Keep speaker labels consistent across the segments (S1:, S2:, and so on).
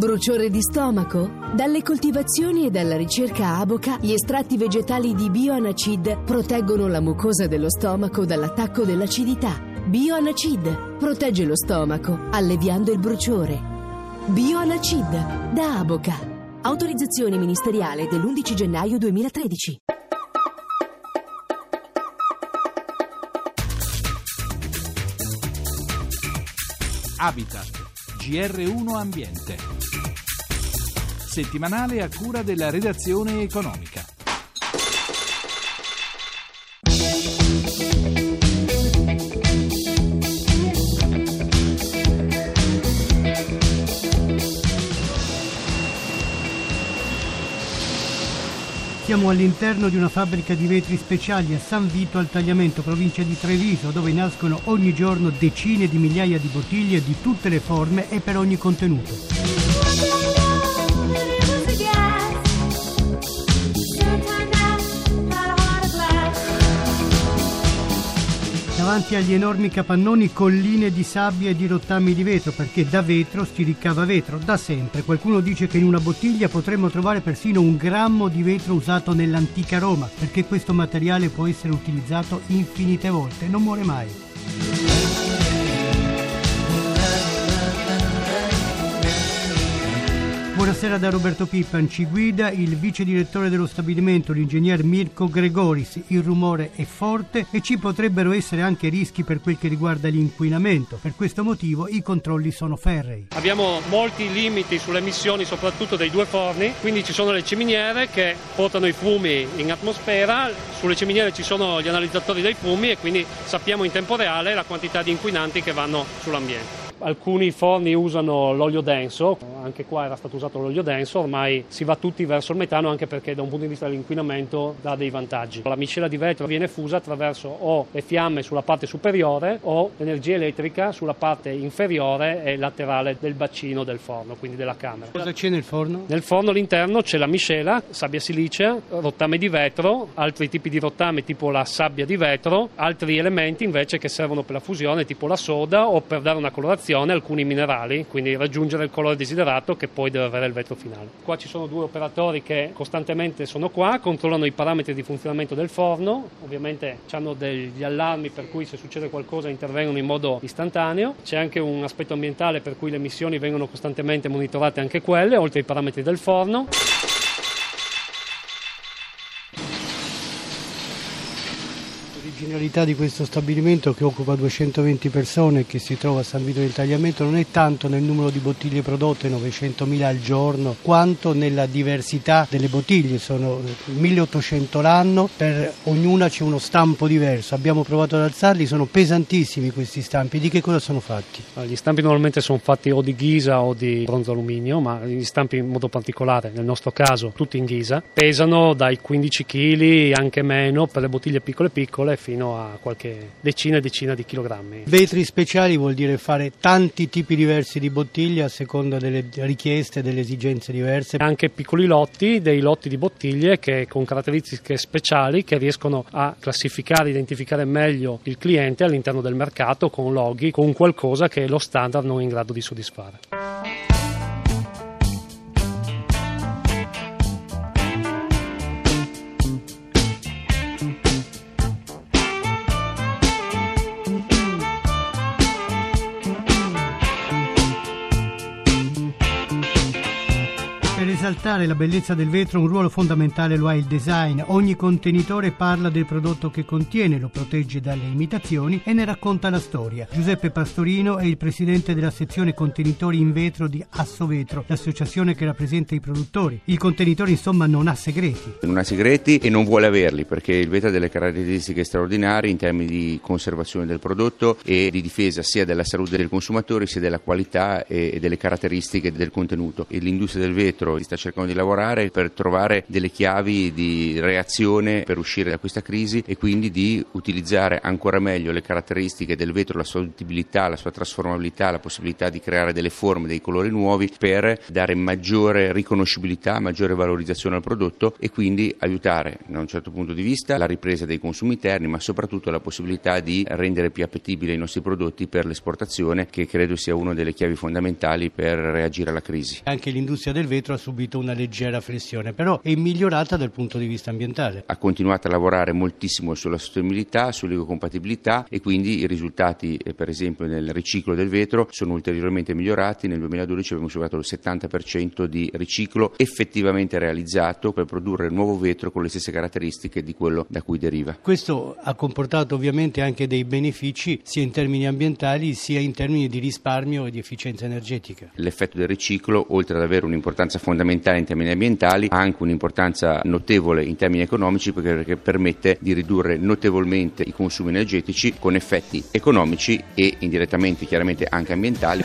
S1: Bruciore di stomaco? Dalle coltivazioni e dalla ricerca Aboca, gli estratti vegetali di Bioanacid proteggono la mucosa dello stomaco dall'attacco dell'acidità. Bioanacid protegge lo stomaco, alleviando il bruciore. Bioanacid da Aboca. Autorizzazione ministeriale dell'11 gennaio 2013.
S2: Habitat GR1 Ambiente. Settimanale a cura della redazione economica.
S3: Siamo all'interno di una fabbrica di vetri speciali a San Vito al Tagliamento, provincia di Treviso, dove nascono ogni giorno decine di migliaia di bottiglie di tutte le forme e per ogni contenuto. Davanti agli enormi capannoni colline di sabbia e di rottami di vetro, perché da vetro si ricava vetro, da sempre. Qualcuno dice che in una bottiglia potremmo trovare persino un grammo di vetro usato nell'antica Roma, perché questo materiale può essere utilizzato infinite volte, non muore mai. Buonasera da Roberto Pippan, ci guida il vice direttore dello stabilimento, l'ingegner Mirko Gregoris. Il rumore è forte e ci potrebbero essere anche rischi per quel che riguarda l'inquinamento. Per questo motivo i controlli sono ferrei.
S4: Abbiamo molti limiti sulle emissioni, soprattutto dei due forni, quindi ci sono le ciminiere che portano i fumi in atmosfera, sulle ciminiere ci sono gli analizzatori dei fumi e quindi sappiamo in tempo reale la quantità di inquinanti che vanno sull'ambiente. Alcuni forni usano l'olio denso, anche qua era stato usato l'olio denso, ormai si va tutti verso il metano anche perché da un punto di vista dell'inquinamento dà dei vantaggi. La miscela di vetro viene fusa attraverso o le fiamme sulla parte superiore o l'energia elettrica sulla parte inferiore e laterale del bacino del forno, quindi della camera.
S3: Cosa c'è nel forno?
S4: Nel forno all'interno c'è la miscela, sabbia silicea, rottame di vetro, altri tipi di rottame tipo la sabbia di vetro, altri elementi invece che servono per la fusione tipo la soda o per dare una colorazione alcuni minerali, quindi raggiungere il colore desiderato che poi deve avere il vetro finale. Qua ci sono due operatori che costantemente sono qua, controllano i parametri di funzionamento del forno, ovviamente hanno degli allarmi per cui se succede qualcosa intervengono in modo istantaneo, c'è anche un aspetto ambientale per cui le emissioni vengono costantemente monitorate anche quelle, oltre ai parametri del forno.
S3: L'originalità di questo stabilimento che occupa 220 persone e che si trova a San Vito del Tagliamento non è tanto nel numero di bottiglie prodotte, 900.000 al giorno, quanto nella diversità delle bottiglie, sono 1800 l'anno, per ognuna c'è uno stampo diverso, abbiamo provato ad alzarli, sono pesantissimi questi stampi, di che cosa sono fatti?
S4: Gli stampi normalmente sono fatti o di ghisa o di bronzo alluminio, ma gli stampi in modo particolare, nel nostro caso tutti in ghisa, pesano dai 15 kg anche meno per le bottiglie piccole piccole fino a qualche decina e decina di chilogrammi.
S3: Vetri speciali vuol dire fare tanti tipi diversi di bottiglie a seconda delle richieste, delle esigenze diverse.
S4: Anche piccoli lotti, dei lotti di bottiglie che con caratteristiche speciali che riescono a classificare, identificare meglio il cliente all'interno del mercato con loghi, con qualcosa che lo standard non è in grado di soddisfare.
S3: Esaltare la bellezza del vetro un ruolo fondamentale lo ha il design. Ogni contenitore parla del prodotto che contiene, lo protegge dalle imitazioni e ne racconta la storia. Giuseppe Pastorino è il presidente della sezione contenitori in vetro di Assovetro, l'associazione che rappresenta i produttori. Il contenitore insomma non ha segreti.
S5: Non ha segreti e non vuole averli perché il vetro ha delle caratteristiche straordinarie in termini di conservazione del prodotto e di difesa sia della salute del consumatore sia della qualità e delle caratteristiche del contenuto. E l'industria del vetro sta cercando di lavorare per trovare delle chiavi di reazione per uscire da questa crisi e quindi di utilizzare ancora meglio le caratteristiche del vetro, la sua utilibilità, la sua trasformabilità, la possibilità di creare delle forme, dei colori nuovi per dare maggiore riconoscibilità, maggiore valorizzazione al prodotto e quindi aiutare da un certo punto di vista la ripresa dei consumi interni, ma soprattutto la possibilità di rendere più appetibili i nostri prodotti per l'esportazione, che credo sia una delle chiavi fondamentali per reagire alla crisi.
S3: Anche l'industria del vetro ha subito una leggera flessione, però è migliorata dal punto di vista ambientale.
S5: Ha continuato a lavorare moltissimo sulla sostenibilità, sull'ecocompatibilità e quindi i risultati, eh, per esempio nel riciclo del vetro, sono ulteriormente migliorati. Nel 2012 abbiamo superato il 70% di riciclo effettivamente realizzato per produrre nuovo vetro con le stesse caratteristiche di quello da cui deriva.
S3: Questo ha comportato ovviamente anche dei benefici sia in termini ambientali sia in termini di risparmio e di efficienza energetica.
S5: L'effetto del riciclo, oltre ad avere un'importanza fondamentale in termini ambientali, ha anche un'importanza notevole in termini economici perché permette di ridurre notevolmente i consumi energetici con effetti economici e indirettamente chiaramente anche ambientali.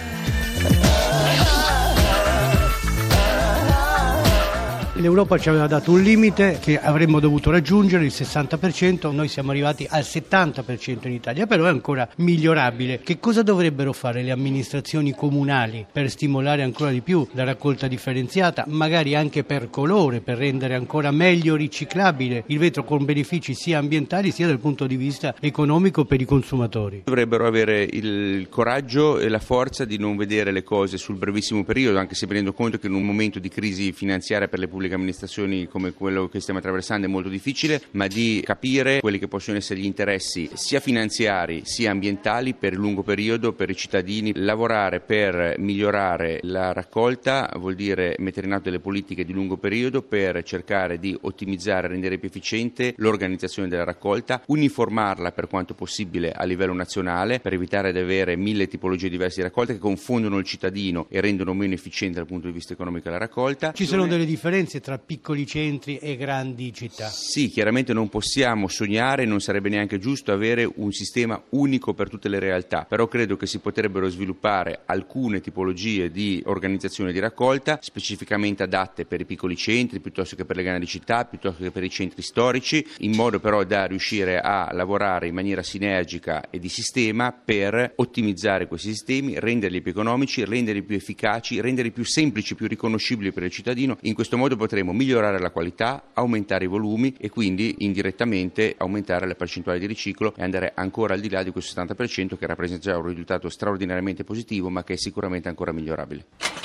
S3: L'Europa ci aveva dato un limite che avremmo dovuto raggiungere, il 60%, noi siamo arrivati al 70% in Italia, però è ancora migliorabile. Che cosa dovrebbero fare le amministrazioni comunali per stimolare ancora di più la raccolta differenziata, magari anche per colore, per rendere ancora meglio riciclabile il vetro con benefici sia ambientali sia dal punto di vista economico per i consumatori?
S5: Dovrebbero avere il coraggio e la forza di non vedere le cose sul brevissimo periodo, anche se prendo conto che in un momento di crisi finanziaria per le pubbliche amministrazioni come quello che stiamo attraversando è molto difficile, ma di capire quelli che possono essere gli interessi sia finanziari sia ambientali per il lungo periodo per i cittadini. Lavorare per migliorare la raccolta vuol dire mettere in atto delle politiche di lungo periodo per cercare di ottimizzare rendere più efficiente l'organizzazione della raccolta, uniformarla per quanto possibile a livello nazionale per evitare di avere mille tipologie diverse di raccolta che confondono il cittadino e rendono meno efficiente dal punto di vista economico la raccolta.
S3: Ci sono delle differenze tra piccoli centri e grandi città?
S5: Sì, chiaramente non possiamo sognare, non sarebbe neanche giusto avere un sistema unico per tutte le realtà, però credo che si potrebbero sviluppare alcune tipologie di organizzazione di raccolta specificamente adatte per i piccoli centri piuttosto che per le grandi città, piuttosto che per i centri storici, in modo però da riuscire a lavorare in maniera sinergica e di sistema per ottimizzare questi sistemi, renderli più economici, renderli più efficaci, renderli più semplici, più riconoscibili per il cittadino. In questo modo potremo migliorare la qualità, aumentare i volumi e quindi indirettamente aumentare le percentuali di riciclo e andare ancora al di là di questo 70% che rappresenta già un risultato straordinariamente positivo ma che è sicuramente ancora migliorabile.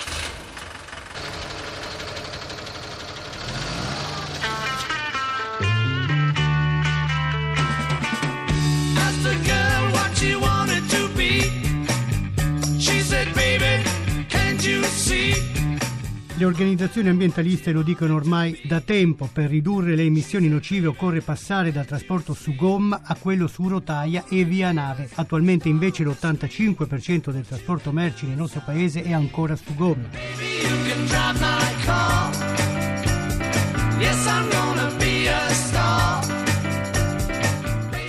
S3: Le organizzazioni ambientaliste lo dicono ormai da tempo, per ridurre le emissioni nocive occorre passare dal trasporto su gomma a quello su rotaia e via nave. Attualmente invece l'85% del trasporto merci nel nostro paese è ancora su gomma.
S6: Baby,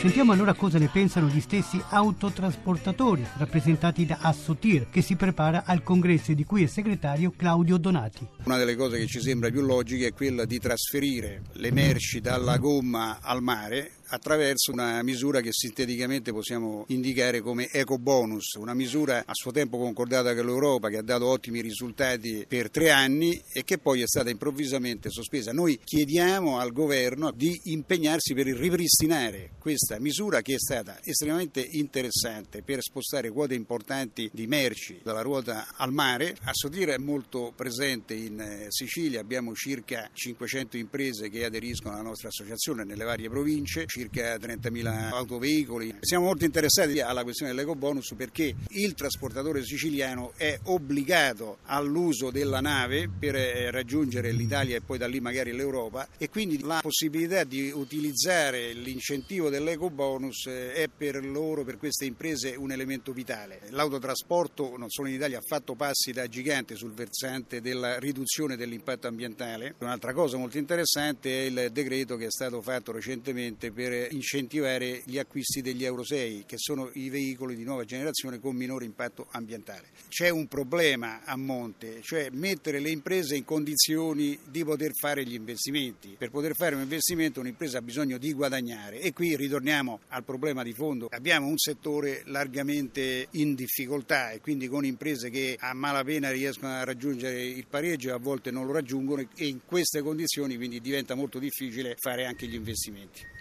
S3: Sentiamo allora cosa ne pensano gli stessi autotrasportatori, rappresentati da Assotir, che si prepara al congresso di cui è segretario Claudio Donati.
S7: Una delle cose che ci sembra più logica è quella di trasferire le merci dalla gomma al mare attraverso una misura che sinteticamente possiamo indicare come eco bonus, una misura a suo tempo concordata con l'Europa che ha dato ottimi risultati per tre anni e che poi è stata improvvisamente sospesa. Noi chiediamo al governo di impegnarsi per ripristinare questa misura che è stata estremamente interessante per spostare quote importanti di merci dalla ruota al mare. A Sotira è molto presente in eh, Sicilia, abbiamo circa 500 imprese che aderiscono alla nostra associazione nelle varie province, circa 30.000 autoveicoli. Siamo molto interessati alla questione dell'eco bonus perché il trasportatore siciliano è obbligato all'uso della nave per eh, raggiungere l'Italia e poi da lì magari l'Europa e quindi la possibilità di utilizzare l'incentivo dell'eco bonus eh, è per loro, per queste imprese, un elemento vitale. L'autotrasporto non solo in Italia ha fatto passi da gigante sul versante della riduzione dell'impatto ambientale. Un'altra cosa molto interessante è il decreto che è stato fatto recentemente per per incentivare gli acquisti degli Euro 6, che sono i veicoli di nuova generazione con minore impatto ambientale. C'è un problema a monte, cioè mettere le imprese in condizioni di poter fare gli investimenti. Per poter fare un investimento un'impresa ha bisogno di guadagnare e qui ritorniamo al problema di fondo. Abbiamo un settore largamente in difficoltà e quindi con imprese che a malapena riescono a raggiungere il pareggio e a volte non lo raggiungono e in queste condizioni quindi diventa molto difficile fare anche gli investimenti.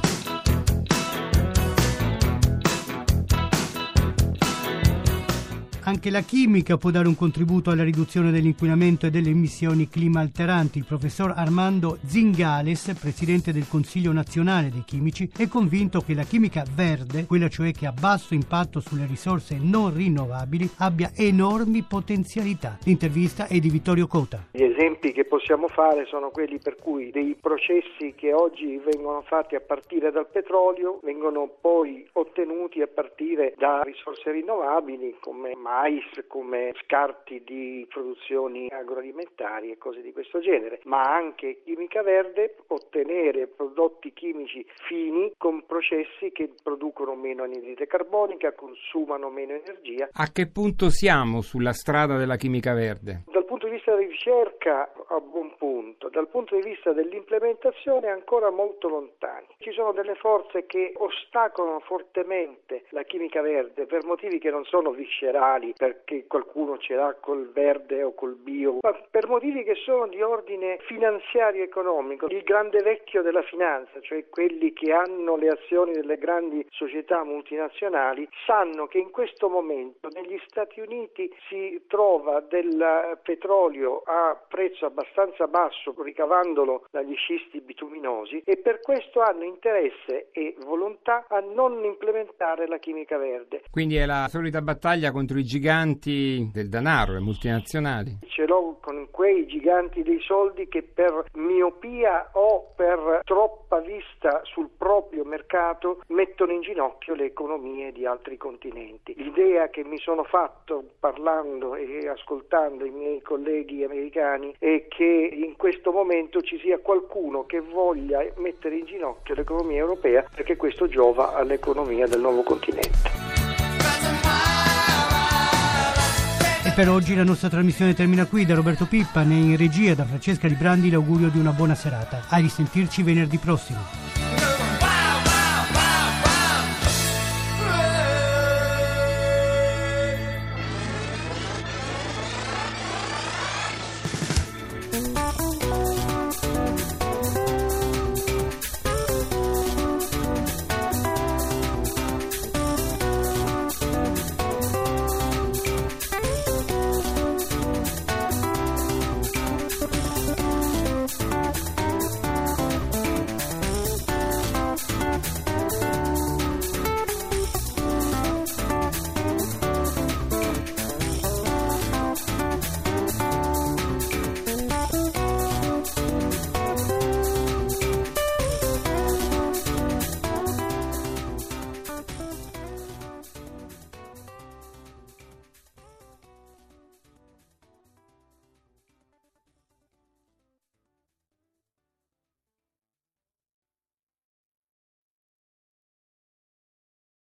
S3: Anche la chimica può dare un contributo alla riduzione dell'inquinamento e delle emissioni climalteranti. Il professor Armando Zingales, presidente del Consiglio nazionale dei chimici, è convinto che la chimica verde, quella cioè che ha basso impatto sulle risorse non rinnovabili, abbia enormi potenzialità. L'intervista è di Vittorio Cota.
S8: Gli esempi che possiamo fare sono quelli per cui dei processi che oggi vengono fatti a partire dal petrolio vengono poi ottenuti a partire da risorse rinnovabili come mais, come scarti di produzioni agroalimentari e cose di questo genere, ma anche chimica verde, ottenere prodotti chimici fini con processi che producono meno anidride carbonica, consumano meno energia.
S9: A che punto siamo sulla strada della chimica verde?
S8: Dal punto di vista della ricerca a buon punto, dal punto di vista dell'implementazione ancora molto lontani. Ci sono delle forze che ostacolano fortemente la chimica verde per motivi che non sono viscerali, perché qualcuno ce l'ha col verde o col bio, ma per motivi che sono di ordine finanziario economico. Il grande vecchio della finanza, cioè quelli che hanno le azioni delle grandi società multinazionali, sanno che in questo momento negli Stati Uniti si trova del petrolio a prezzo abbastanza basso, ricavandolo dagli scisti bituminosi e per questo hanno interesse e volontà a non implementare la chimica verde.
S9: Quindi è la solita battaglia contro i giganti del denaro, le multinazionali.
S8: Ce l'ho con quei giganti dei soldi che per miopia o per troppa vista sul proprio mercato mettono in ginocchio le economie di altri continenti. L'idea che mi sono fatto parlando e ascoltando i miei colleghi americani è che in questo momento ci sia qualcuno che voglia mettere in ginocchio l'economia europea perché questo giova all'economia del nuovo continente.
S3: E per oggi la nostra trasmissione termina qui. Da Roberto Pippa, né in regia da Francesca Librandi l'augurio di una buona serata. A risentirci venerdì prossimo.